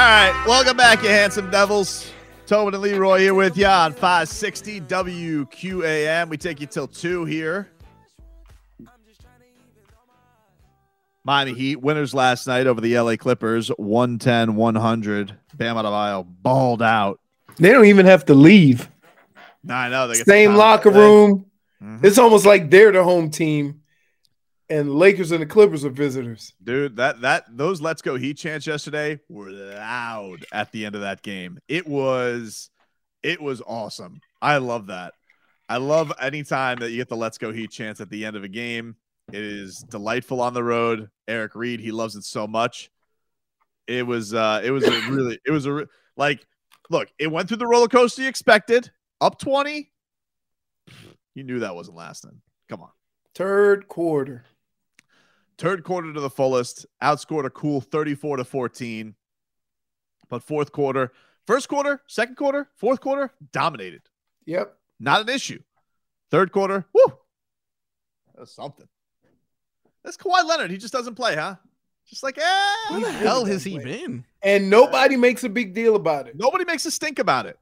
right, welcome back, you handsome devils. Tobin and Leroy here with you on 560 WQAM. We take you till 2 here. Miami Heat winners last night over the LA Clippers 110 100. Bam Adebayo balled out. They don't even have to leave. Nah, I know. They get Same locker room. Mhm. It's almost like they're the home team, and Lakers and the Clippers are visitors. Dude, that that those let's go Heat chants yesterday were loud at the end of that game. It was it was awesome. I love that. I love anytime that you get the let's go Heat chants at the end of a game. It is delightful on the road. Eric Reed, he loves it so much. It was uh it was a really it was a like look, it went through the roller coaster you expected. Up 20. You knew that wasn't lasting. Come on. Third quarter. Third quarter to the fullest, outscored a cool 34 to 14. But fourth quarter, first quarter, second quarter, fourth quarter, dominated. Yep. Not an issue. Third quarter, whoo. That's something. That's Kawhi Leonard. He just doesn't play, huh? Just like, eh. Where the hell has he play. been? And nobody makes a big deal about it. Nobody makes a stink about it.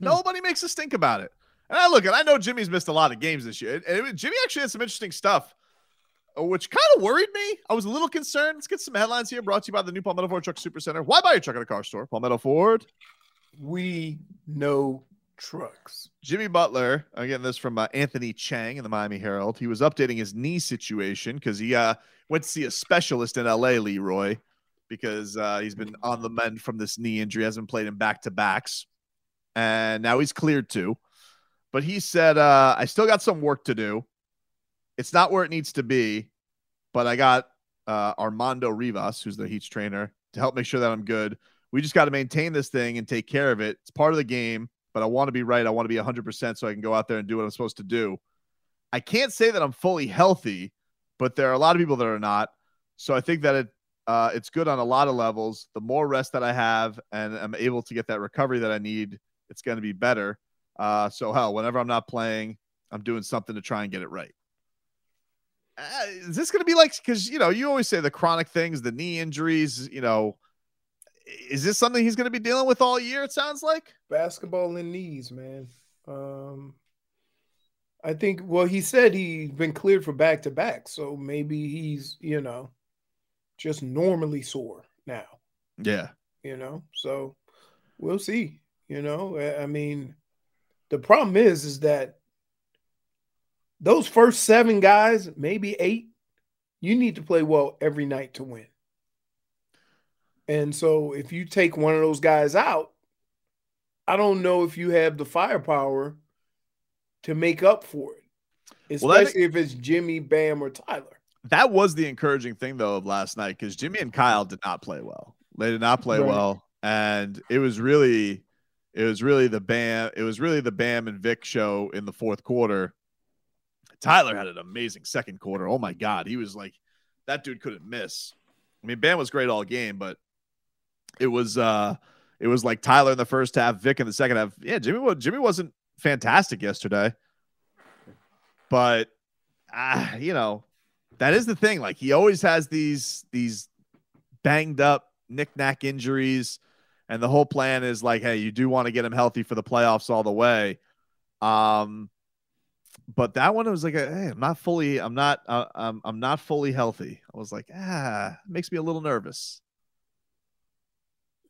Hmm. Nobody makes a stink about it. And I look, and I know Jimmy's missed a lot of games this year. And it- Jimmy actually had some interesting stuff, which kind of worried me. I was a little concerned. Let's get some headlines here. Brought to you by the new Palmetto Ford Truck Super Center. Why buy your truck at a car store? Palmetto Ford. We know trucks. Jimmy Butler, I'm getting this from uh, Anthony Chiang in the Miami Herald. He was updating his knee situation because he uh, went to see a specialist in LA, Leroy, because uh, he's been on the mend from this knee injury, hasn't played in back to backs. And now he's cleared to. But he said, uh, I still got some work to do. It's not where it needs to be, but I got uh, Armando Rivas, who's the Heat's trainer, to help make sure that I'm good. We just got to maintain this thing and take care of it. It's part of the game but I want to be right. I want to be 100% so I can go out there and do what I'm supposed to do. I can't say that I'm fully healthy, but there are a lot of people that are not. So I think that it uh, it's good on a lot of levels. The more rest that I have and I'm able to get that recovery that I need, it's going to be better. Uh, so hell, whenever I'm not playing, I'm doing something to try and get it right. Uh, is this going to be like because you know you always say the chronic things, the knee injuries, you know, is this something he's going to be dealing with all year? It sounds like. Basketball and knees, man. Um, I think. Well, he said he's been cleared for back to back, so maybe he's you know just normally sore now. Yeah. You know, so we'll see. You know, I- I mean, the problem is, is that those first seven guys, maybe eight, you need to play well every night to win. And so if you take one of those guys out, I don't know if you have the firepower to make up for it, Well, especially if it's Jimmy, Bam, or Tyler. That was the encouraging thing though of last night because Jimmy and Kyle did not play well. They did not play Right. well, and it was really, it was really the Bam, it was really the Bam and Vic show in the fourth quarter. Tyler had an amazing second quarter. Oh my god, he was like, that dude couldn't miss. I mean, Bam was great all game, but it was, uh it was like Tyler in the first half, Vic in the second half. Yeah, Jimmy, Jimmy wasn't fantastic yesterday. But uh, you know, that is the thing. Like he always has these these banged up knick-knack injuries, and the whole plan is like, hey, you do want to get him healthy for the playoffs all the way. Um, but that one was like, hey, I'm not fully, I'm not, uh, I'm, I'm not fully healthy. I was like, ah, makes me a little nervous.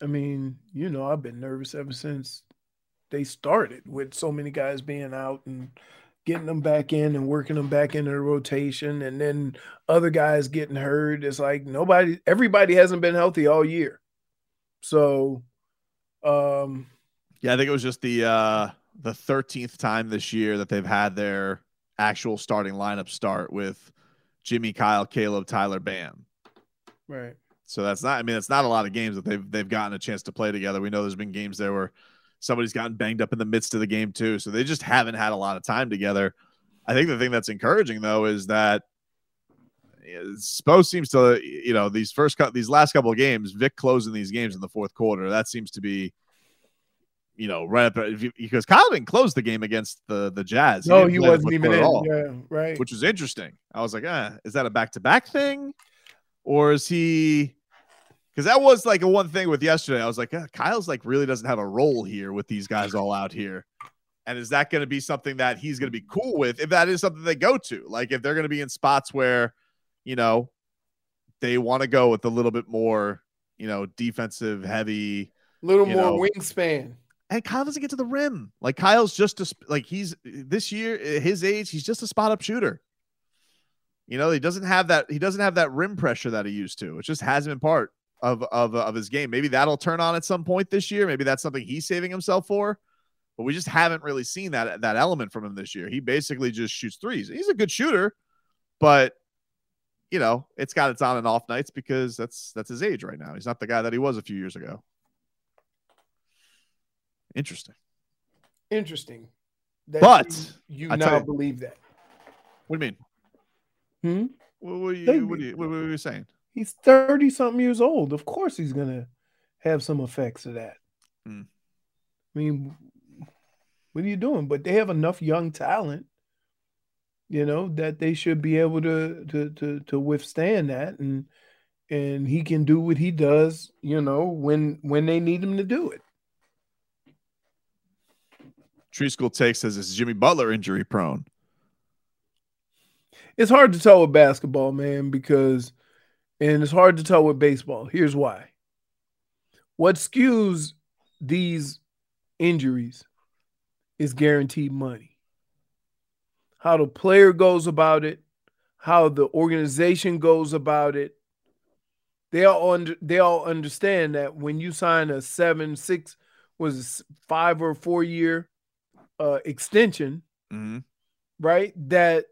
I mean, you know, I've been nervous ever since they started with so many guys being out and getting them back in and working them back into the rotation and then other guys getting hurt. It's like nobody everybody hasn't been healthy all year. So um yeah, I think it was just the uh the 13th time this year that they've had their actual starting lineup start with Jimmy, Kyle, Caleb, Tyler, Bam. Right. So that's not I mean it's not a lot of games that they've they've gotten a chance to play together. We know there's been games there where somebody's gotten banged up in the midst of the game too. So they just haven't had a lot of time together. I think the thing that's encouraging though is that Spo seems to, you know, these first cut these last couple of games, Vic closing these games in the fourth quarter. That seems to be, you know, right up because Kyle didn't close the game against the the Jazz. He no, he wasn't even in. All, yeah, right. Which was interesting. I was like, ah, is that a back to back thing, or is he? because that was like a one thing with yesterday. I was like, ah, Kyle's like really doesn't have a role here with these guys all out here. And is that going to be something that he's going to be cool with if that is something they go to? Like if they're going to be in spots where, you know, they want to go with a little bit more, you know, defensive heavy, little more know. wingspan. And Kyle doesn't get to the rim. Like Kyle's just a, like he's this year, his age, he's just a spot up shooter. You know, he doesn't have that. He doesn't have that rim pressure that he used to. It just hasn't been part of of uh, of his game. Maybe that'll turn on at some point this year. Maybe that's something he's saving himself for. But we just haven't really seen that that element from him this year. He basically just shoots threes. He's a good shooter, but you know, it's got its on and off nights because that's that's his age right now. He's not the guy that he was a few years ago. Interesting. Interesting. but you, you now you, believe that. What do you mean? Hmm? What, what, are you, what, are you, what, what are you saying? He's 30 something years old. Of course he's going to have some effects of that. Hmm. I mean, what are you doing? But they have enough young talent, you know, that they should be able to to to to withstand that and and he can do what he does, you know, when when they need him to do it. Tree School takes says is Jimmy Butler injury prone. It's hard to tell with basketball, man, because and it's hard to tell with baseball. Here's why. What skews these injuries is guaranteed money. How the player goes about it, how the organization goes about it. They all under, they all understand that when you sign a seven, six, was five or four year uh, extension, mm-hmm. right? That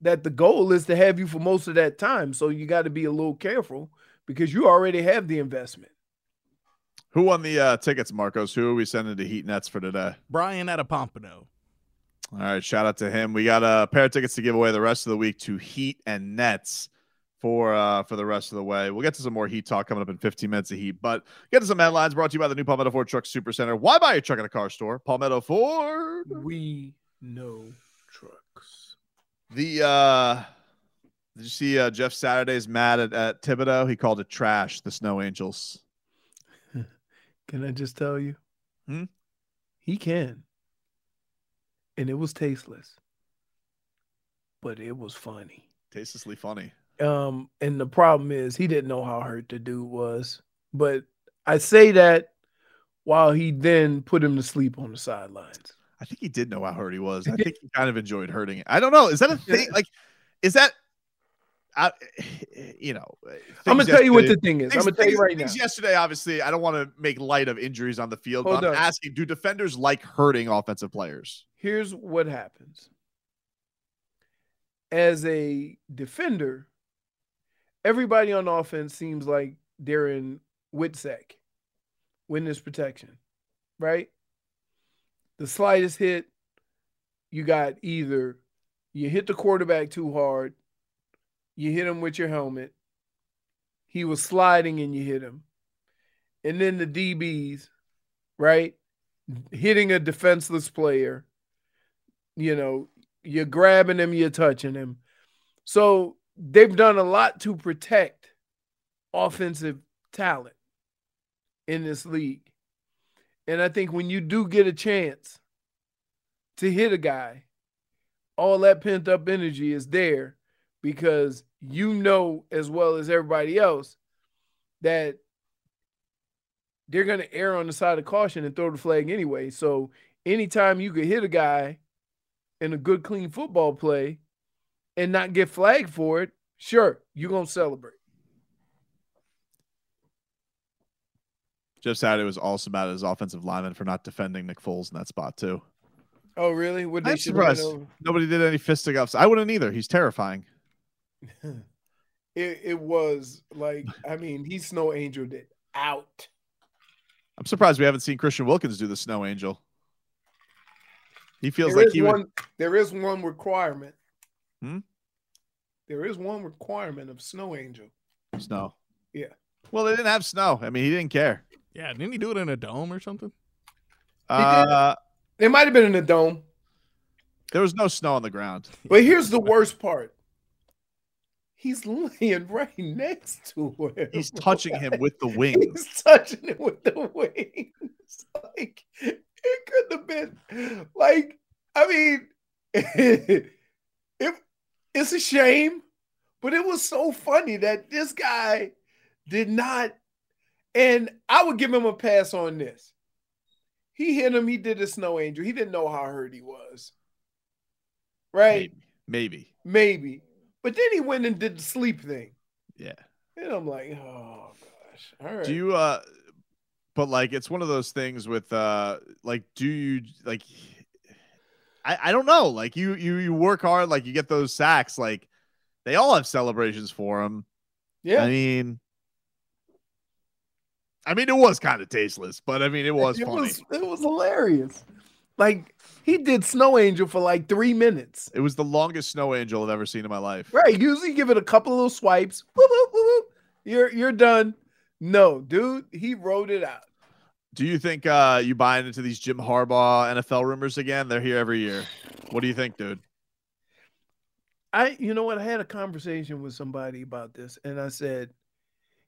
that the goal is to have you for most of that time. So you got to be a little careful because you already have the investment. Who won the uh, tickets, Marcos? Who are we sending to Heat Nets for today? Brian at a Pompano. All right, shout out to him. We got a pair of tickets to give away the rest of the week to Heat and Nets for uh for the rest of the way. We'll get to some more Heat talk coming up in 15 minutes of Heat, but get to some headlines brought to you by the new Palmetto Ford Truck Super Center. Why buy a truck at a car store? Palmetto Ford. We know trucks. the uh did you see uh, Jeff Saturday's mad at, at Thibodeaux? He called it trash, the Snow Angels. Can I just tell you? Hmm? He can. And it was tasteless. But it was funny. Tastelessly funny. Um, and the problem is he didn't know how hurt the dude was. But I say that while he then put him to sleep on the sidelines. I think he did know how hurt he was. I think he kind of enjoyed hurting it. I don't know. Is that a thing? Like, is that? I, you know, I'm gonna tell you what the thing is. Things, I'm gonna tell you right now. Yesterday, obviously, I don't want to make light of injuries on the field, Hold but I'm on. asking: Do defenders like hurting offensive players? Here's what happens. As a defender, everybody on offense seems like they're in WITSEC, witness protection, right? the slightest hit, you got either you hit the quarterback too hard, you hit him with your helmet, he was sliding and you hit him. And then the DBs, right? hitting a defenseless player. You know, you're grabbing him, you're touching him. So they've done a lot to protect offensive talent in this league. And I think when you do get a chance to hit a guy, all that pent up energy is there because you know as well as everybody else that they're going to err on the side of caution and throw the flag anyway. So anytime you could hit a guy in a good, clean football play and not get flagged for it, sure, you're going to celebrate. Jeff Saturday was also mad at his offensive lineman for not defending Nick Foles in that spot too. Oh, really? What I'm surprised nobody did any fisticuffs. I wouldn't either. He's terrifying. it, it was like, I mean, he snow angeled it out. I'm surprised we haven't seen Christian Wilkins do the snow angel. He feels there like he one, would. There is one requirement. Hmm? There is one requirement of snow angel. Snow. Yeah. Well, they didn't have snow. I mean, he didn't care. Yeah, didn't he do it in a dome or something? Uh, it might have been in a dome. There was no snow on the ground. But here's the worst part. He's laying right next to him. He's touching him with the wings. He's touching him with the wings. Like it couldn't have been like I mean it, it it's a shame, but it was so funny that this guy did not and I would give him a pass on this. He hit him, he did a snow angel. He didn't know how hurt he was. Right? Maybe. Maybe. Maybe. But then he went and did the sleep thing. Yeah. And I'm like, oh gosh. All right. Do you uh but like it's one of those things with uh like do you like I, I don't know. Like you you you work hard, like you get those sacks, like they all have celebrations for him. Yeah. I mean I mean, it was kind of tasteless, but I mean, it was it funny. Was, it was hilarious. Like he did Snow Angel for like three minutes. It was the longest Snow Angel I've ever seen in my life. Right. Usually give it a couple little swipes. Whoop, whoop, whoop, you're you're done. No, dude, he wrote it out. Do you think uh you buying into these Jim Harbaugh NFL rumors again? They're here every year. What do you think, dude? I you know what? I had a conversation with somebody about this, and I said,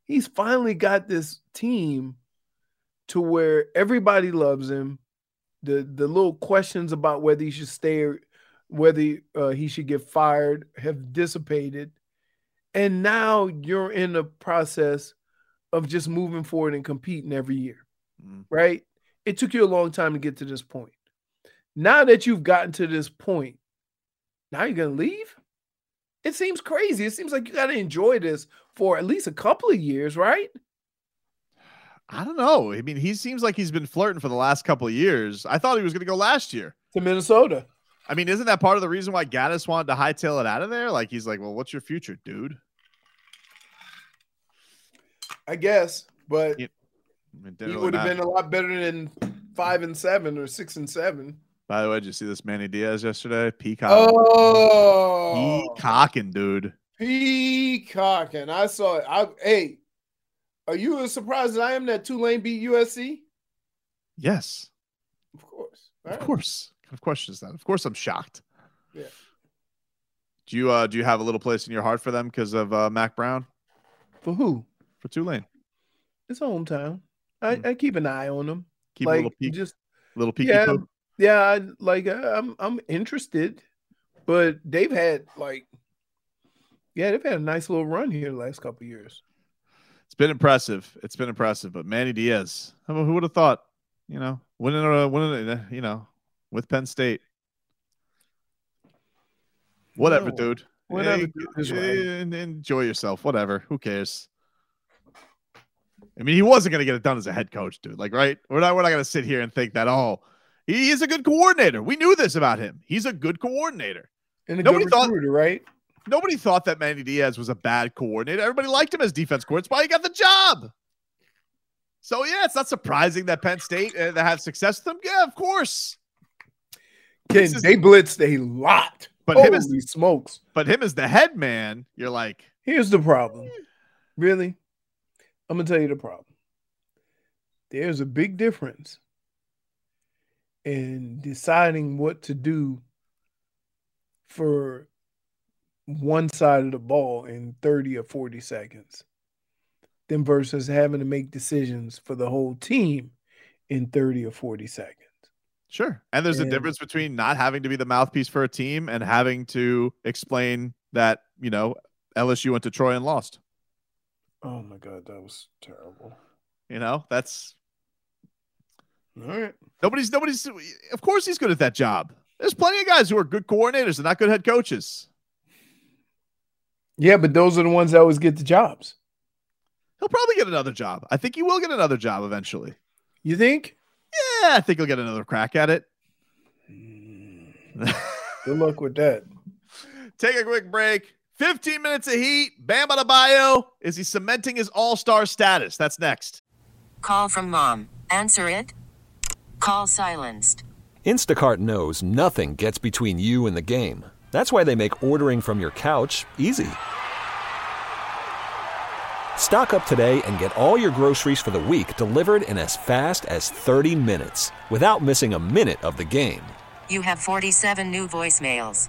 he's finally got this team to where everybody loves him. The the little questions about whether he should stay, or whether uh, he should get fired, have dissipated, and now you're in the process of just moving forward and competing every year, mm. right? It took you a long time to get to this point. Now that you've gotten to this point, now you're gonna leave. It seems crazy. It seems like you got to enjoy this for at least a couple of years, right? I don't know. I mean, he seems like he's been flirting for the last couple of years. I thought he was going to go last year to Minnesota. I mean, isn't that part of the reason why Gattis wanted to hightail it out of there? Like, he's like, well, what's your future, dude? I guess, but he would have been a lot better than five and seven or six and seven. By the way, did you see this Manny Diaz yesterday? Peacock. Oh, peacocking, dude. Peacocking. I saw it. I hey, are you as surprised as I am that Tulane beat USC? Yes. Of course. All of right. course. Of course is that. Of course I'm shocked. Yeah. Do you uh do you have a little place in your heart for them because of uh Mack Brown? For who? For Tulane. It's hometown. I, mm. I keep an eye on them. Keep like, a little peek. Just little peeky yeah, poke yeah, I, like uh, I'm I'm interested, but they've had like yeah, they've had a nice little run here the last couple years. It's been impressive. It's been impressive. But Manny Diaz, who would have thought? You know, winning a winning, a, you know, with Penn State. Whatever, no. dude. Whatever. Hey, enjoy yourself. Whatever. Who cares? I mean, he wasn't going to get it done as a head coach, dude. Like, right? We're not. We're not going to sit here and think that. Oh, he is a good coordinator. We knew this about him. He's a good coordinator. And a nobody thought, right? Nobody thought that Manny Diaz was a bad coordinator. Everybody liked him as defense coordinator. That's why he got the job. So yeah, it's not surprising that Penn State uh, that have success with him. Yeah, of course. Ken, is, they blitzed a lot. But Holy him as smokes. But him as the head man, you're like, here's the problem. Really, I'm gonna tell you the problem. There's a big difference in deciding what to do for one side of the ball in 30 or 40 seconds than versus having to make decisions for the whole team in 30 or 40 seconds. Sure. And there's And- a difference between not having to be the mouthpiece for a team and having to explain that, you know, LSU went to Troy and lost. Oh my God, that was terrible. You know, that's All right. nobody's, nobody's, of course he's good at that job. There's plenty of guys who are good coordinators and not good head coaches. Yeah, but those are the ones that always get the jobs. He'll probably get another job. I think he will get another job eventually. You think? Yeah, I think he'll get another crack at it. Hmm. Good luck with that. Take a quick break. 15 minutes of heat. Bam Adebayo. Is he cementing his all-star status? That's next. Call from mom. Answer it. Call silenced. Instacart knows nothing gets between you and the game. That's why they make ordering from your couch easy. Stock up today and get all your groceries for the week delivered in as fast as 30 minutes without missing a minute of the game. You have 47 new voicemails.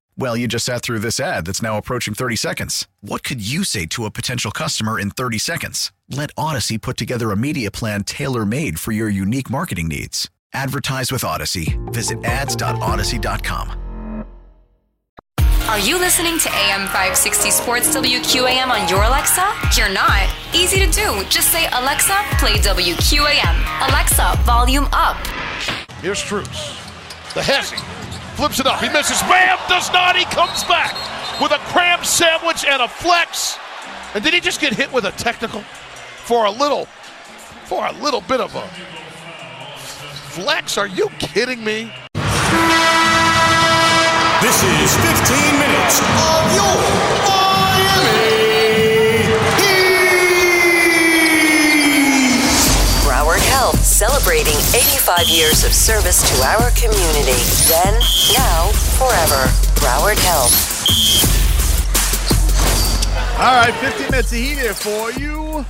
Well, you just sat through this ad that's now approaching 30 seconds. What could you say to a potential customer in 30 seconds? Let Odyssey put together a media plan tailor made for your unique marketing needs. Advertise with Odyssey. Visit ads.odyssey.com. Are you listening to AM 560 Sports WQAM on your Alexa? You're not. Easy to do. Just say, Alexa, play WQAM. Alexa, volume up. Here's Truce. The Hesse flips it up. He misses. Bam! Does not. He comes back with a cram sandwich and a flex. And did he just get hit with a technical for a little, for a little bit of a flex? Are you kidding me? This is 15 minutes of your Miami Heat. Broward Health celebrating 85 years of service to our community. Then, now, forever. Broward Health. All right, 15 minutes of heat here for you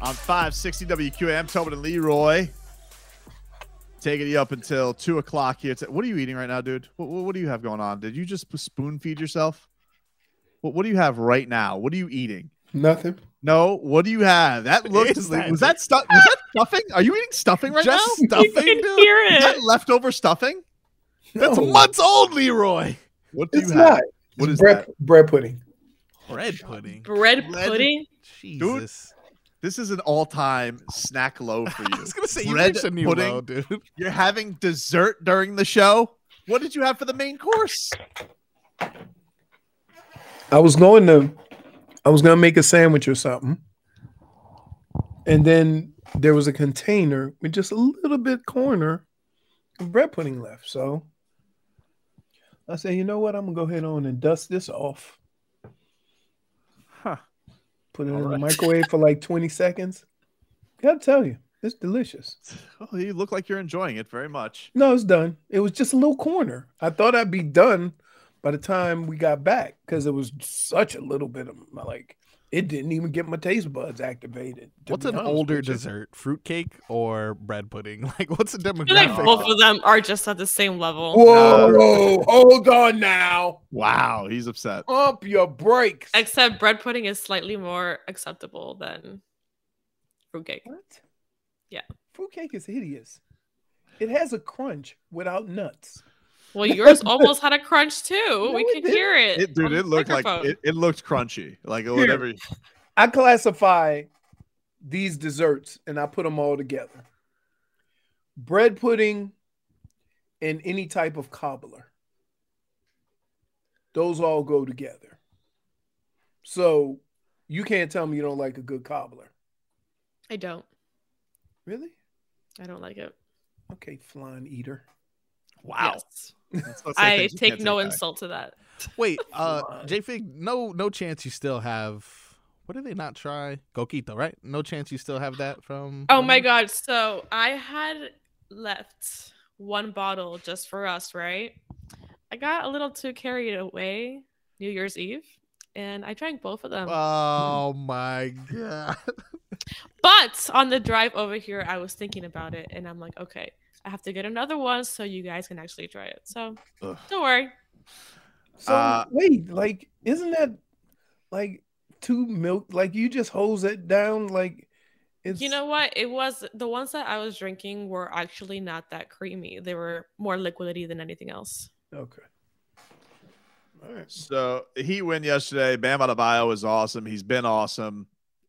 on 560 WQAM. Tobin and Leroy taking you up until 2 o'clock here. What are you eating right now, dude? What, what, what do you have going on? Did you just spoon feed yourself? What, what do you have right now? What are you eating? Nothing. No, what do you have? That looks is like that? was that stuff was that stuffing? Are you eating stuffing right Just now? stuffing, can dude. hear Is that leftover stuffing? That's No, months old, Leroy. What do It's you have? not. What It's is bread, bread pudding. Bread pudding. Bread Bread. pudding. Jesus. This is an all-time snack low for you. I was gonna say you Bread reached a new pudding. low, dude. You're having dessert during the show. What did you have for the main course? I was going to, I was going to make a sandwich or something. And then there was a container with just a little bit corner of bread pudding left. So I said, you know what? I'm going to go ahead on and dust this off. Huh. Put it All in right. the microwave for like 20 seconds. Gotta tell you, it's delicious. Oh, you look like you're enjoying it very much. No, it's done. It was just a little corner. I thought I'd be done by the time we got back because it was such a little bit of my like it didn't even get my taste buds activated. What's an older with you. dessert? Fruitcake or bread pudding? Like, what's the I feel like both of them are just at the same level. Whoa, hold on now. Wow, he's upset. Pump your brakes. Except bread pudding is slightly more acceptable than fruitcake. What? Yeah. Fruitcake is hideous. It has a crunch without nuts. Well, yours almost had a crunch too. No, we could didn't. hear it. It, dude, it looked like it, it looked crunchy. Like whatever. I classify these desserts and I put them all together. Bread pudding and any type of cobbler. Those all go together. So you can't tell me you don't like a good cobbler. I don't. Really? I don't like it. Okay, flan eater. Wow. Yes. Let's not say I take no back. insult to that. Wait, uh, JFig, no, no chance you still have. What did they not try? Coquito, right? No chance you still have that from. Oh my god! So I had left one bottle just for us, right? I got a little too carried away New Year's Eve, and I drank both of them. Oh my god! But on the drive over here, I was thinking about it, and I'm like, okay, I have to get another one so you guys can actually try it. So Ugh. don't worry. So Uh, wait, like, isn't that like two milk? Like you just hose it down, like it's You know what? It was the ones that I was drinking were actually not that creamy. They were more liquidy than anything else. okay. All right. So he win yesterday. Bam Adebayo was awesome. He's been awesome.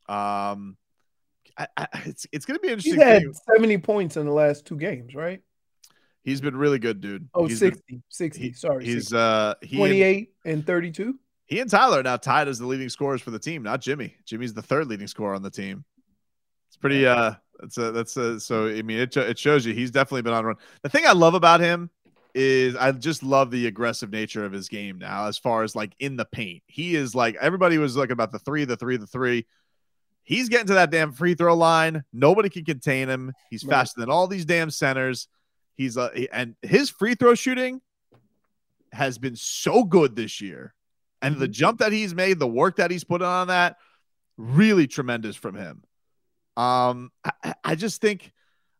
Um, I, I, it's it's gonna be an He's had thing. 70 points in the last two games, right? He's been really good, dude. Oh, He's been- 60, 60. he- sorry. he's 60. uh he 28 and 32. he and Tyler are now tied as the leading scorers for the team, not Jimmy. Jimmy's the third leading scorer on the team. It's pretty uh that's a that's a so I mean it, it shows you he's definitely been on run. The thing I love about him is I just love the aggressive nature of his game now as far as like in the paint. He is like everybody was looking about the three, the three, the three. He's getting to that damn free throw line. Nobody can contain him. He's Right. faster than all these damn centers. He's uh, and his free throw shooting has been so good this year. And the jump that he's made, the work that he's put on that, really tremendous from him. Um, I- I, just think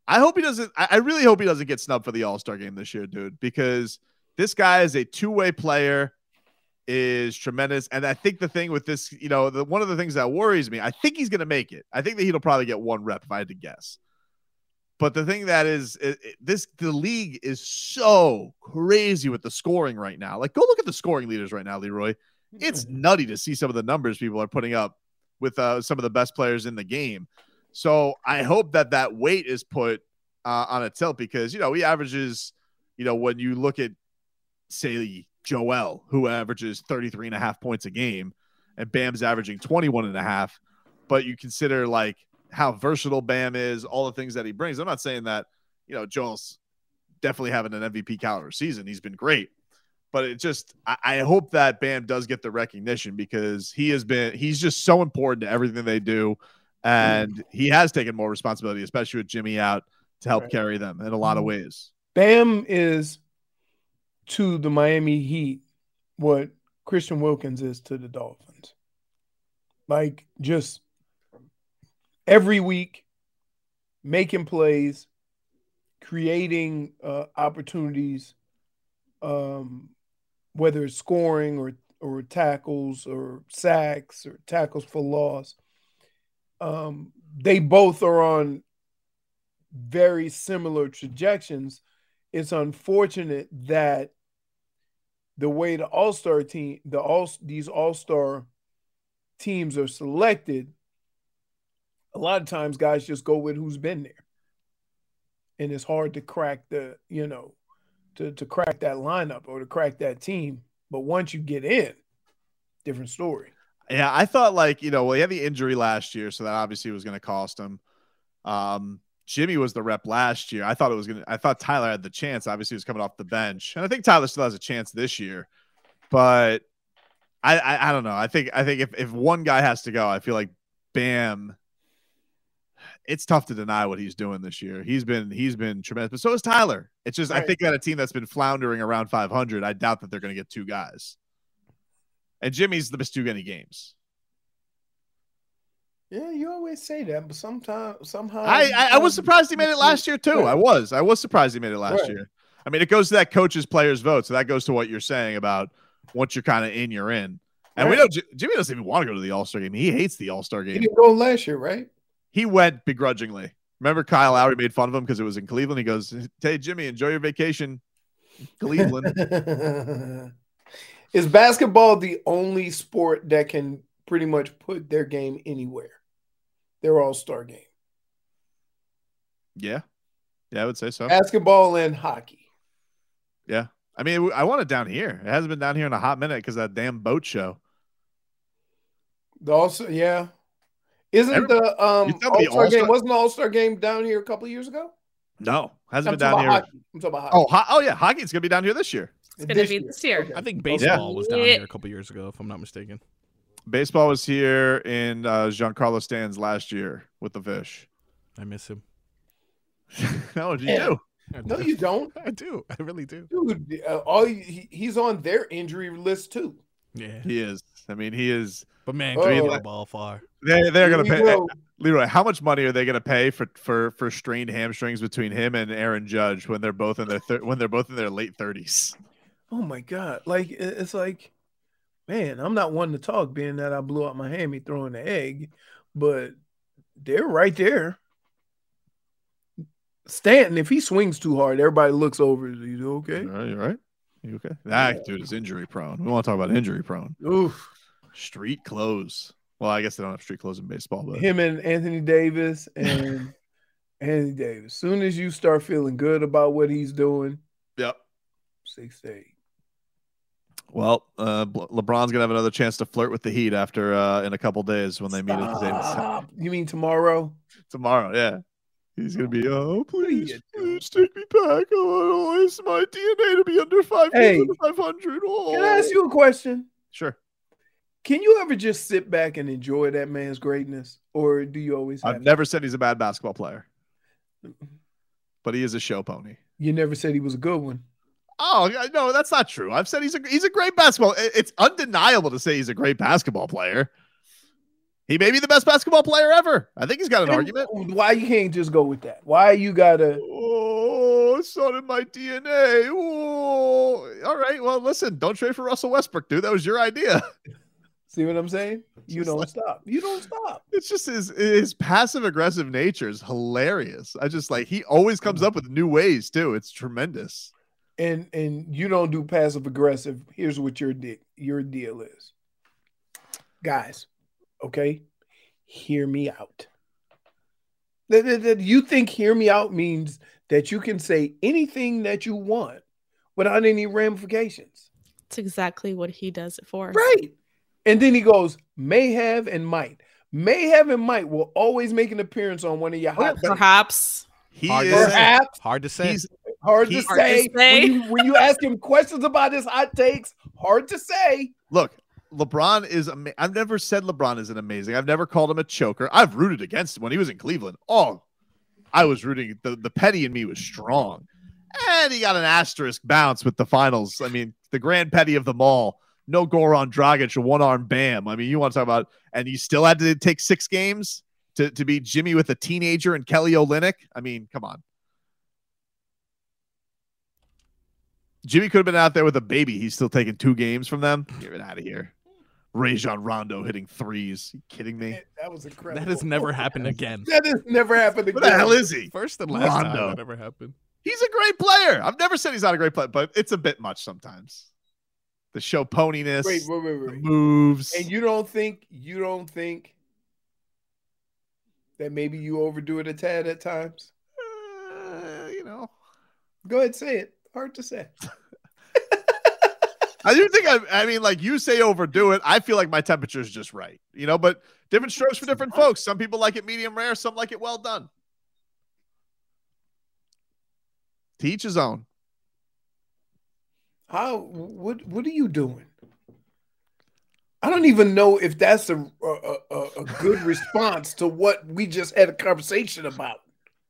I hope he doesn't. I, I really hope he doesn't get snubbed for the All Star game this year, dude, because this guy is a two way player, is tremendous. And I think the thing with this, you know, the, one of the things that worries me, I think he's going to make it. I think that he'll probably get one rep if I had to guess. But the thing that is, it, it- this the league is so crazy with the scoring right now. Like, go look at the scoring leaders right now, Leroy. It's nutty to see some of the numbers people are putting up with uh, some of the best players in the game. So I hope that that weight is put uh, on a tilt because you know he averages, you know, when you look at say Joel, who averages 33 and a half points a game, and Bam's averaging 21 and a half, but you consider like how versatile Bam is, all the things that he brings. I'm not saying that, you know, Joel's definitely having an MVP caliber season. He's been great. But it just I, I hope that Bam does get the recognition because he has been he's just so important to everything they do. And mm. he has taken more responsibility, especially with Jimmy out to help Right. carry them in a lot of mm-hmm. ways. Bam is to the Miami Heat what Christian Wilkins is to the Dolphins. Like just every week making plays, creating uh, opportunities, um, whether it's scoring or or tackles or sacks or tackles for loss. Um, they both are on very similar trajectories. It's unfortunate that the way the All Star team, the all these All Star teams are selected, a lot of times guys just go with who's been there, and it's hard to crack the you know to to crack that lineup or to crack that team. But once you get in, different story. Yeah, I thought like, you know, well, he had the injury last year, so that obviously was going to cost him. Um, Jimmy was the rep last year. I thought it was going to, I thought Tyler had the chance. Obviously, he was coming off the bench. And I think Tyler still has a chance this year. But I, I, I don't know. I think, I think if, if one guy has to go, I feel like Bam, it's tough to deny what he's doing this year. He's been, he's been tremendous, but so is Tyler. It's just, I think that a team that's been floundering around 500, I doubt that they're going to get two guys. And Jimmy's the best two any games. Yeah, you always say that, but sometimes somehow I, I I was surprised he made it last year too. I was. I was surprised he made it last Right. year. I mean, it goes to that coaches players vote, so that goes to what you're saying about once you're kind of in, you're in. And we know J- Jimmy doesn't even want to go to the All Star game. He hates the All Star He game. didn't go last year, right? He went begrudgingly. Remember, Kyle Lowry made fun of him because it was in Cleveland. He goes, "Hey Jimmy, enjoy your vacation, Cleveland." Is basketball the only sport that can pretty much put their game anywhere? Their all star game. yeah, yeah, I would say so. Basketball and hockey. Yeah, I mean, I want it down here. It hasn't been down here in a hot minute because that damn boat show. The also, yeah. Isn't Every- the um you all star game wasn't the all star game down here a couple of years ago? No, hasn't I'm been down here. hockey. I'm talking about Oh, ho- oh yeah, hockey's gonna be down here this year. It's gonna be this year. Okay. I think Okay. baseball was down here a couple years ago, if I'm not mistaken. Baseball was here in uh, Giancarlo Stanton's last year with the Fish. I miss him. no, you Yeah. do. I No, do. you don't, I do. I really do. dude. Uh, all he, he's on their injury list too. Yeah. He is. I mean, he is. But man, Oh. throw the ball far. They they're gonna pay we go. Leroy. How much money are they gonna pay for for for strained hamstrings between him and Aaron Judge when they're both in their thir- when they're both in their late thirties? Oh my god! Like it's like, man, I'm not one to talk, being that I blew out my hammy throwing the egg, but they're right there. Stanton, if he swings too hard, everybody looks over. Is he okay? All right, you right? You okay? That ah, dude is injury prone. We want to talk about injury prone. Oof. Street clothes. Well, I guess they don't have street clothes in baseball, but Him and Anthony Davis and Anthony Davis. Soon as you start feeling good about what he's doing, yep. six to eight. Well, uh, LeBron's gonna have another chance to flirt with the Heat after uh, in a couple days when they meet at the. You mean tomorrow? tomorrow. Yeah, he's gonna be. Oh, please, please take me back. Oh, I it's my DNA to be under five Hey, under five hundred. Oh, Can I ask you a question? Sure. Can you ever just sit back and enjoy that man's greatness, or do you always? Have I've never said he's a bad basketball player, but he is a show pony. You never said he was a good one. Oh no, that's not true. I've said he's a he's a great basketball. It's undeniable to say he's a great basketball player. He may be the best basketball player ever. I think he's got an And argument. Why you can't just go with that? Why you gotta? Oh, it's not in my DNA. Oh, all right. Well, listen, don't trade for Russell Westbrook, dude. That was your idea. See what I'm saying? You don't like- stop. You don't stop. It's just his his passive aggressive nature is hilarious. I just like he always comes mm. up with new ways too. It's tremendous. And and you don't do passive aggressive. Here's what your di- your deal is, guys. Okay, hear me out. That, that- that you think "hear me out" means that you can say anything that you want without any ramifications. That's exactly what he does it for. Right. And then he goes, may have and might. May have and might will always make an appearance on one of your hot. Perhaps. He Hard is to say. Perhaps. Hard to say. he's Hard to He's- Hard to say. say. When, you, when you ask him questions about his hot takes, hard to say. look. LeBron is. Ama- I've never said LeBron isn't amazing. I've never called him a choker. I've rooted against him when he was in Cleveland. Oh, I was rooting. The the petty in me was strong, and he got an asterisk bounce with the finals. I mean, the grand petty of them all. No Goran Dragic, a one arm bam. I mean, you want to talk about, and you still had to take six games to to beat Jimmy with a teenager and Kelly Olynyk. I mean, come on. Jimmy could have been out there with a baby. He's still taking two games from them. Get it out of here. Rajon Rondo hitting threes. You kidding me? That was incredible. that has never happened again. That has never happened again. What the hell is he? First and last time Rondo. that ever happened. He's a great player. I've never said he's not a great player, but it's a bit much sometimes. The show poniness, Wait, wait, wait, the wait. moves. And you don't think you don't think that maybe you overdo it a tad at times? Uh, you know, Go ahead, say it. Hard to say. I do think I, I mean, like you say overdo it. I feel like my temperature is just right, you know, but different strokes for different folks. Some people like it medium rare, some like it well done. Teach each his own. How? What? What are you doing? I don't even know if that's a a, a, a good response to what we just had a conversation about.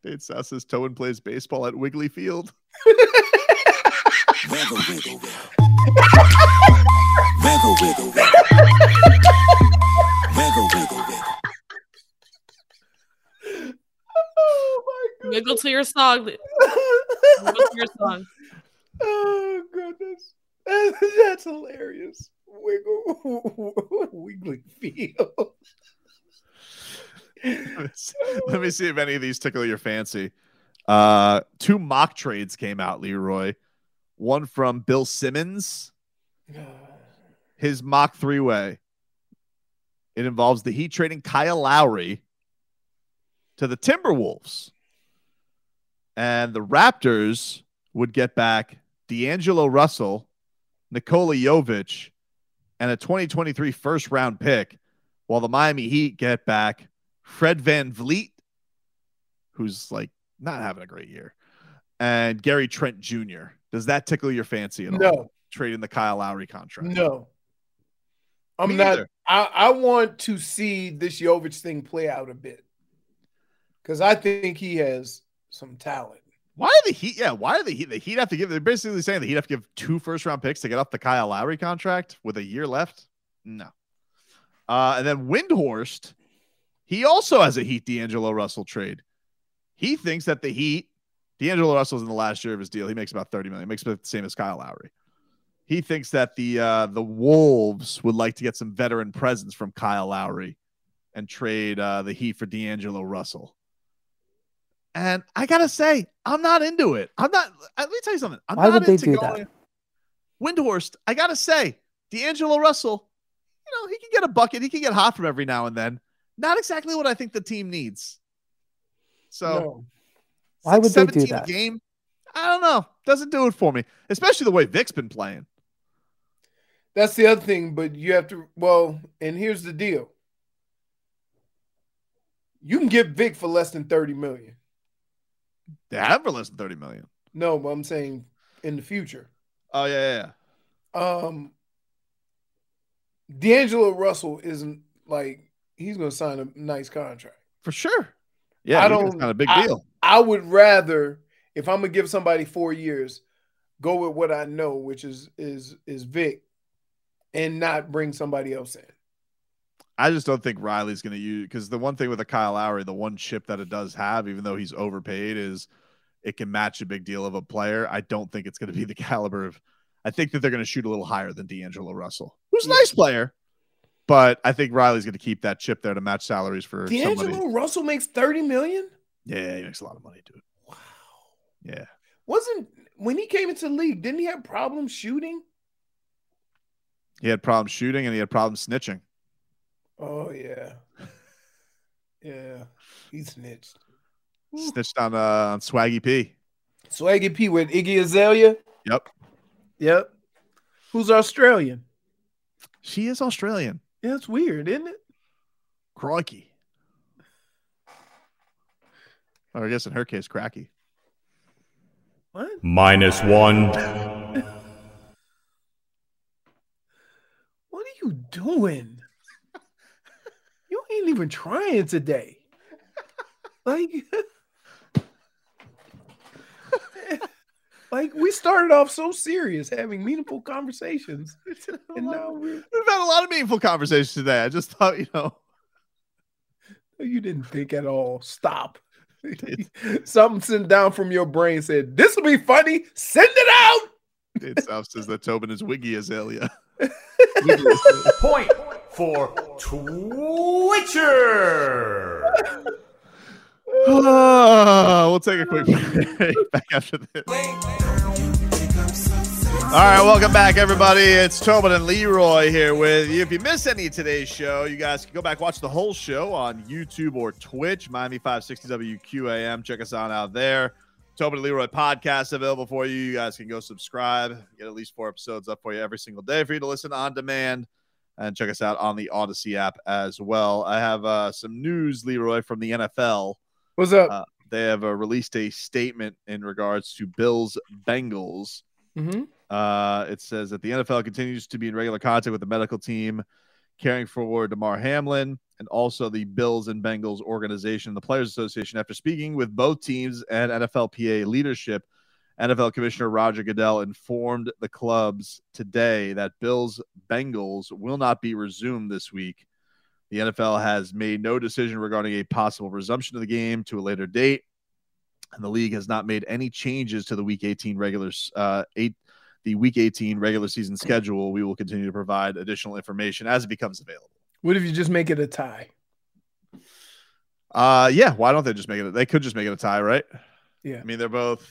Dave Sassa's Toen plays baseball at Wiggly Field. Wiggle, wiggle, wiggle. Wiggle, wiggle, wiggle. Wiggle, wiggle, wiggle. Oh my Wiggle to your song. Wiggle to your song. oh goodness, that's hilarious. Wiggle, wiggly field. Let me see if any of these tickle your fancy. Uh, two mock trades came out, Leroy. One from Bill Simmons, his mock three way. It involves the Heat trading Kyle Lowry to the Timberwolves. And the Raptors would get back D'Angelo Russell, Nikola Jovic, and a 2023 first round pick, while the Miami Heat get back Fred VanVleet, who's like not having a great year, and Gary Trent Jr. Does that tickle your fancy at all? No, Trading the Kyle Lowry contract. no. I'm Me not. I, I want to see this Jovic thing play out a bit because I think he has some talent. Why are the Heat? Yeah, why are the Heat? The Heat have to give. They're basically saying the Heat have to give two first round picks to get off the Kyle Lowry contract with a year left. No. Uh, and then Windhorst, he also has a Heat D'Angelo Russell trade. He thinks that the Heat, D'Angelo Russell's in the last year of his deal. He makes about thirty million. Makes about the same as Kyle Lowry. He thinks that the uh, the Wolves would like to get some veteran presence from Kyle Lowry and trade uh, the Heat for D'Angelo Russell. And I gotta say, I'm not into it. I'm not. Let me tell you something. I'm Why not would they into do going- that? Windhorst, I gotta say, D'Angelo Russell, you know, he can get a bucket. He can get hot from every now and then. Not exactly what I think the team needs. So No. Why would they do 17 a that? game? I don't know. Doesn't do it for me, especially the way Vic's been playing. That's the other thing, but you have to. Well, and here's the deal: you can get Vic for less than thirty million. They have for less than 30 million. No, but I'm saying in the future. Oh, yeah, yeah, Um, D'Angelo Russell isn't like he's going to sign a nice contract. For sure. Yeah, I I don't. don't. Not a big I- deal. I would rather, if I'm gonna give somebody four years, go with what I know, which is is is Vic, and not bring somebody else in. I just don't think Riley's going to use because the one thing with the Kyle Lowry, the one chip that it does have, even though he's overpaid, is it can match a big deal of a player. I don't think it's going to be the caliber of. I think that they're going to shoot a little higher than D'Angelo Russell, who's a nice player, but I think Riley's going to keep that chip there to match salaries for D'Angelo somebody. Russell makes thirty million. Yeah, he makes a lot of money, dude. Wow. Yeah, Wasn't when he came into the league? Didn't he have problems shooting? he had problems shooting and he had problems snitching. Oh yeah, yeah. He snitched. Snitched on uh on Swaggy P. Swaggy P with Iggy Azalea. Yep, Yep. Who's Australian? she is Australian. Yeah, it's weird, isn't it? Crikey. Or I guess in her case, cracky. What? Minus one. What are you doing? you ain't even trying today. Like, like we started off so serious, having meaningful conversations, and now we're We've had a lot of meaningful conversations today. I just thought, you know, you didn't think at all. Stop. Something sent down from your brain said, "This will be funny. Send it out." it South says that Tobin is Wiggy Azalea. Point for Twitcher. Oh, we'll take a quick break back after this. All right, welcome back, everybody. It's Tobin and Leroy here with you. If you missed any of today's show, you guys can go back watch the whole show on YouTube or Twitch, Miami 560 WQAM. Check us out out there. Tobin and Leroy podcast available for you. You guys can go subscribe, get at least four episodes up for you every single day for you to listen on demand. And check us out on the Audacy app as well. I have uh, some news, Leroy, from the NFL. What's up? Uh, they have uh, released a statement in regards to Bills Bengals. mm-hmm. Uh, it says that the NFL continues to be in regular contact with the medical team caring for Damar Hamlin and also the Bills and Bengals organization, the Players Association. After speaking with both teams and NFLPA leadership, NFL Commissioner Roger Goodell informed the clubs today that Bills Bengals will not be resumed this week. The NFL has made no decision regarding a possible resumption of the game to a later date, and the league has not made any changes to the Week 18 regular uh, eight the Week 18 regular season schedule. We will continue to provide additional information as it becomes available. What if you just make it a tie? Uh, yeah. Why don't they just make it? They could just make it a tie, right? Yeah. I mean, they're both.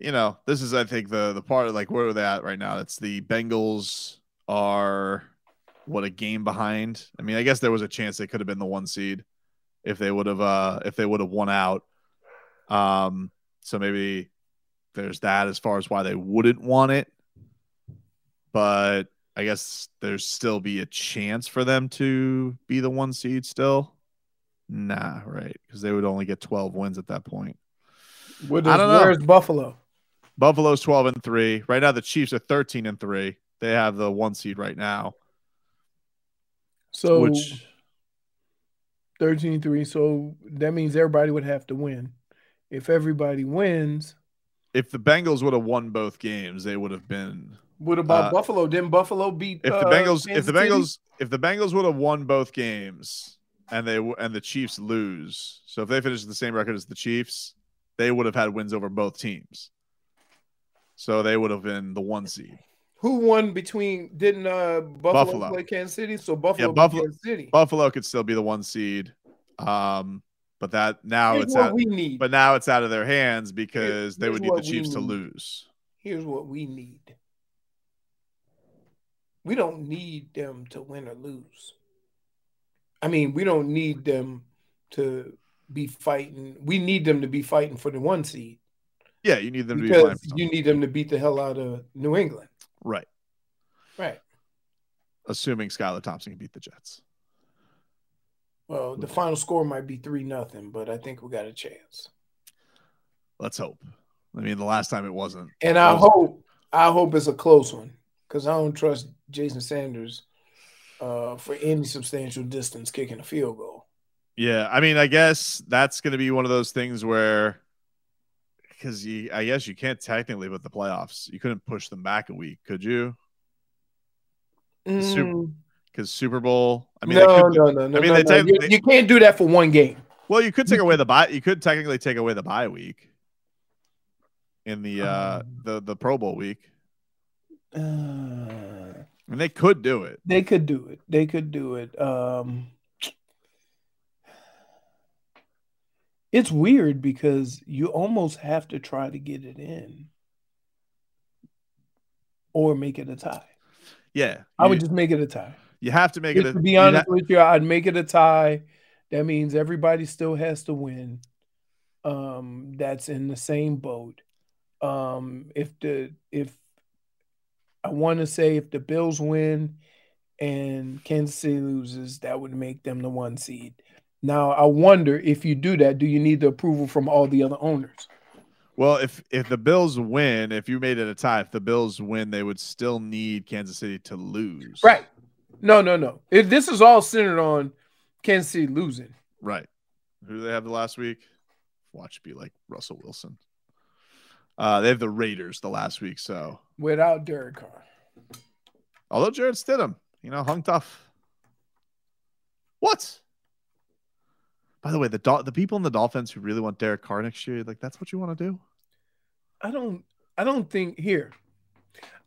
You know, this is I think the the part of like where are they at right now? It's the Bengals are what a game behind. I mean, I guess there was a chance they could have been the one seed if they would have uh if they would have won out. Um, so maybe there's that as far as why they wouldn't want it. But I guess there's still be a chance for them to be the one seed still. Nah, right. Because they would only get 12 wins at that point. What I don't know. Where's Buffalo? Buffalo's 12 and 3. Right now, the Chiefs are 13 and 3. They have the one seed right now. So which 13-3. So that means everybody would have to win. If everybody wins, if the Bengals would have won both games, they would have been what about Uh, Buffalo? Didn't Buffalo beat if the uh, Bengals if the? Bengals if the Bengals would have won both games and they and the Chiefs lose. So if they finish the same record as the Chiefs, they would have had wins over both teams. So they would have been the one seed. Who won between? Didn't uh Buffalo, Buffalo. play Kansas City? So Buffalo, Yeah, Buffalo City. Buffalo could still be the one seed. Um but that now Here's it's out, we need. but now it's out of their hands because they would need the Chiefs to lose. Here's what we need. We don't need them to win or lose. I mean, we don't need them to be fighting. We need them to be fighting for the one seed Yeah, you need them to be because you need them to beat the hell out of New England. Right. Right. Assuming Skylar Thompson can beat the Jets. Well, the final score might be three nothing, but I think we got a chance. Let's hope. I mean, the last time it wasn't. And I It was- hope, I hope it's a close one because I don't trust Jason Sanders uh, for any substantial distance kicking a field goal. Yeah, I mean, I guess that's going to be one of those things where, because you, I guess you can't technically with the playoffs, you couldn't push them back a week, could you? Mm, Because Super Bowl. I mean, no, could, no, no, no, I mean, no, they no. take- You, they- you can't do that for one game. Well, you could take away the bye. You could technically take away the bye week in the uh Um, the the Pro Bowl week. Uh, I mean, they could do it. they could do it. They could do it. Um, it's weird because you almost have to try to get it in or make it a tie. Yeah, I would just make it a tie. You have to make Just it. A, to be honest with you, I'd make it a tie. That means everybody still has to win. Um, that's in the same boat. Um, if the if I want to say if the Bills win and Kansas City loses, that would make them the one seed. Now I wonder if you do that, do you need the approval from all the other owners? Well, if if the Bills win, if you made it a tie, if the Bills win, they would still need Kansas City to lose. Right. No, no, no. If this is all centered on Kansas City losing. Right. Who do they have the last week? Watch be like Russell Wilson. Uh, they have the Raiders the last week. So, Without Derek Carr. although Jarrett Stidham, you know, hung tough. What? By the way, the Dol- the people in the Dolphins who really want Derek Carr next year, like that's what you want to do? I don't I don't think here.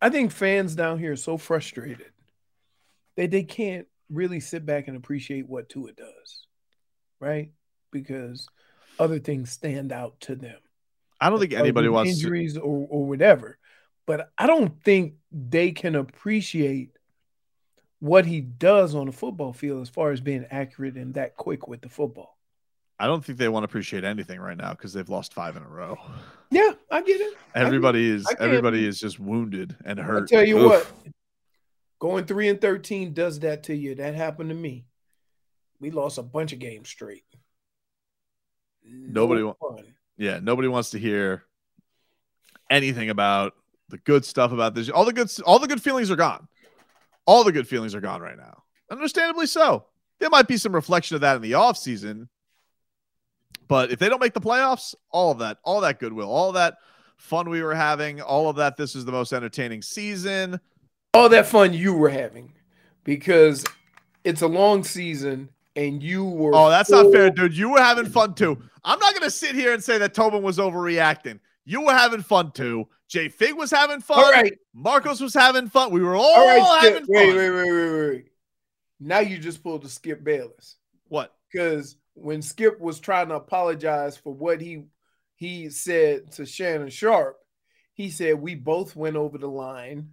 I think fans down here are so frustrated that they can't really sit back and appreciate what Tua does. Right? Because other things stand out to them. I don't think As far as anybody wants to. injuries or, or whatever. But I don't think they can appreciate what he does on the football field as far as being accurate and that quick with the football. I don't think they want to appreciate anything right now because they've lost five in a row. Yeah, I get it. I get it. Everybody is I everybody is just wounded and hurt. I tell you Oof. what, going three and thirteen does that to you. That happened to me. We lost a bunch of games straight. Nobody No wa- yeah, nobody wants to hear anything about the good stuff about this. All the good all the good feelings are gone. All the good feelings are gone right now. Understandably so. There might be some reflection of that in the off season, But if they don't make the playoffs, all of that, all that goodwill, all that fun we were having, all of that, this is the most entertaining season. All that fun you were having, because it's a long season and you were. Oh, that's not fair, dude. You were having fun too. I'm not gonna sit here and say that Tobin was overreacting. You were having fun too. Jay Fig was having fun. All right. Marcos was having fun. We were all, All right, Skip, having wait, fun. wait, wait, wait, wait. Now you just pulled the Skip Bayless. What? Because when Skip was trying to apologize for what he he said to Shannon Sharpe, he said we both went over the line.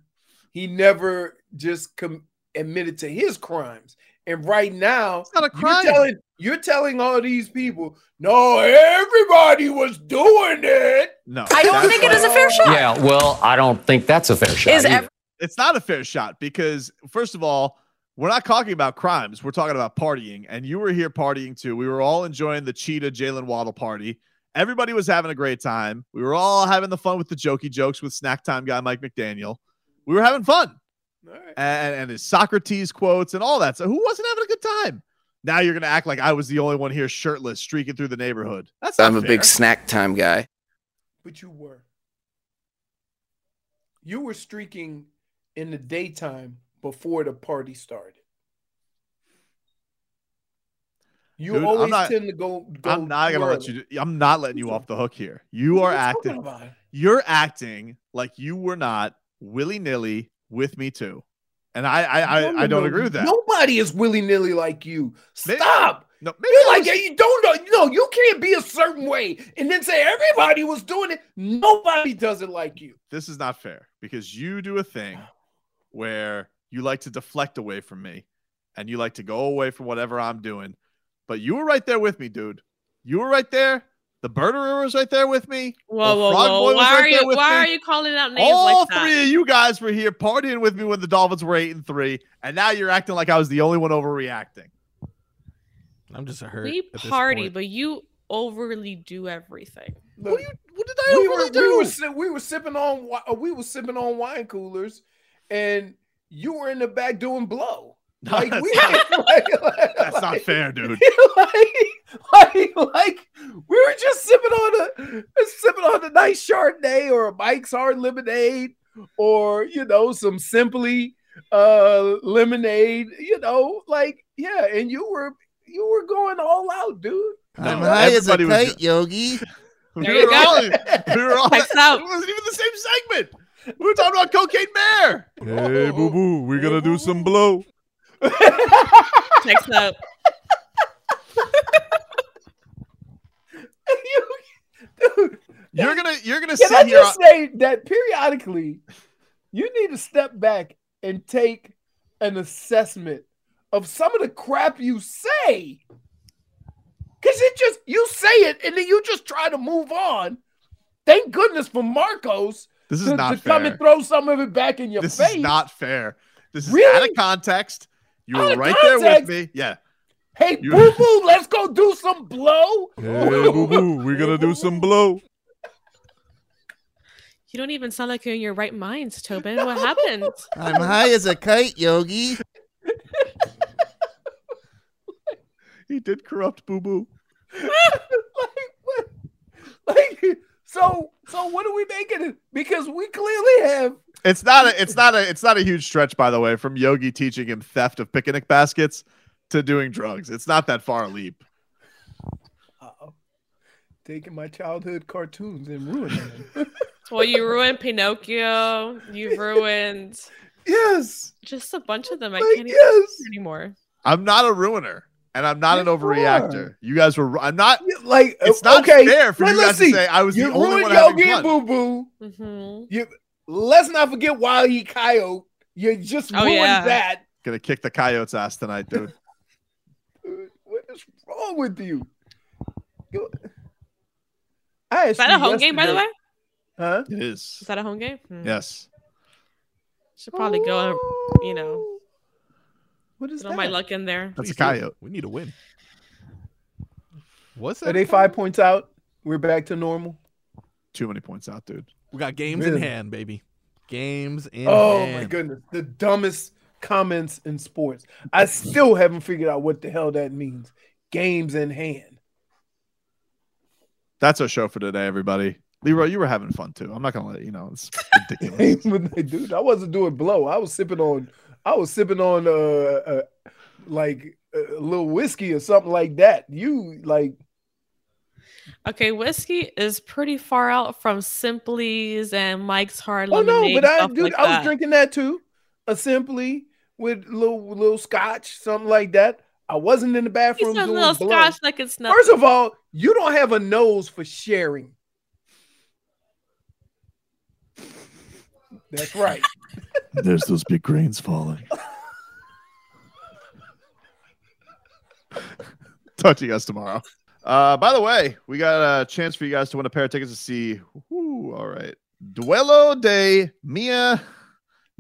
He never just com- admitted to his crimes. And right now, It's not a crime. You're telling, you're telling all these people, no, everybody was doing it. No, I don't think it is a fair shot. Yeah, well, I don't think that's a fair shot. Is either. It's not a fair shot because first of all, we're not talking about crimes. We're talking about partying, and you were here partying too. We were all enjoying the cheetah Jaylen Waddle party, Everybody was having a great time. We were all having the fun with the jokey jokes with snack time guy Mike McDaniel. We were having fun. And, and his Socrates quotes and all that. So who wasn't having a good time? Now you're gonna act like I was the only one here shirtless streaking through the neighborhood. That's not I'm a big snack time guy. But you were. You were streaking in the daytime before the party started. You Dude, I'm always not- tend to go. go I'm not gonna let you. Do, I'm not letting you off the hook here. You are What are acting. about? You're acting like you were not willy nilly with me too, and I I I, I don't agree with that. Nobody is willy nilly like you. Maybe- Stop. No, maybe You're like was- you don't know. No, you can't be a certain way and then say everybody was doing it. Nobody does it like you. this is not fair because you do a thing where you like to deflect away from me and you like to go away from whatever I'm doing. But you were right there with me, dude. You were right there. The birderer was right there with me. Whoa, The whoa, whoa! Why right are you why are you calling out names All like that? three of you guys were here partying with me when the Dolphins were eight and three, and now you're acting like I was the only one overreacting. I'm just a hurt. We party, but you overly do everything. What, you, what did I we overly were, do? We were, si- we were sipping on uh, we were sipping on wine coolers, and you were in the back doing blow. Like we, like, like- That's not fair, dude. like, like, like we were just sipping on a sipping on a nice Chardonnay or a Mike's Hard Lemonade or you know some Simply uh lemonade. You know, like yeah, and you were you were going all out, dude. No, high as a everybody kite, Yogi. We There you were go. all, we were all, Checks out. It wasn't even the same segment. We were talking about Cocaine Bear. Hey, boo boo, we're gonna do some blow. Checks out. Dude, You're gonna you're gonna Can sit I here. just say that periodically you need to step back and take an assessment of some of the crap you say? Because it just, you say it and then you just try to move on. Thank goodness for Marcos This is to, not to come and throw some of it back in your this face. is not fair. This is Really? out of context. You Out were of right there with me. Yeah. hey, You- boo boo, let's go do some blow. Hey, boo boo, we're gonna do some blow. You don't even sound like you're in your right minds, Tobin. What happened? I'm high as a kite, Yogi. He did corrupt Boo Boo. like, like, so, so what are we making it? Because we clearly have It's not a it's not a it's not a huge stretch, by the way, from Yogi teaching him theft of picnic baskets to doing drugs. It's not that far a leap. Uh-oh. taking my childhood cartoons and ruining them. Well, you ruined Pinocchio. You ruined yes, just a bunch of them. I Like, can't even yes. anymore. I'm not a ruiner, and I'm not an Yes, you overreactor. You guys were. I'm not. like It's not okay, fair for let- you let's guys to say I was the only ruined one having Yogi fun. Boo Boo. hmm You let's not forget Wile E. Coyote. You just Oh, ruined yeah. that. Gonna kick the coyote's ass tonight, dude. Dude, what is wrong with you? You- I Is that a home game, by the way? Huh? It is. Is that a home game? Hmm. Yes. Should probably go you know, What is all that? my luck in there. That's a Please do. coyote. We need a win. What's Are that? they five points out? We're back to normal. Too many points out, dude. We got games in hand, baby. Games in hand. Oh hand. my goodness. The dumbest comments in sports. I still haven't figured out what the hell that means. Games in hand. That's our show for today, everybody. Leroy, you were having fun too. I'm not gonna let you know. It's ridiculous. Games with the- Dude, I wasn't doing blow. I was sipping on I was sipping on uh, uh like a little whiskey or something like that. You like Okay, whiskey is pretty far out from Simply's and Mike's Hard Oh no, but I stuff dude, like I was that. drinking that too. A simply with little little scotch, something like that. I wasn't in the bathroom doing little blow. scotch like it's nothing. First of all, you don't have a nose for sharing. That's right. There's those big grains falling. Talk to you guys tomorrow. Uh, by the way, we got a chance for you guys to win a pair of tickets to see. Ooh, all right, Duelo de Mia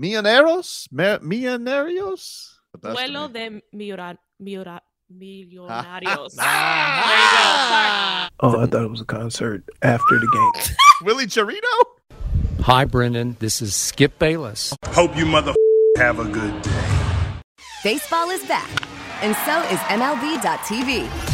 Millonarios, Mer- Millonarios. The Duelo de Miura, Miura, Millonarios. Ah. Oh, I thought it was a concert after the game. Willie Chirino? Hi, Brendan. This is Skip Bayless. Hope you mother have a good day. Baseball is back, and so is MLB.tv.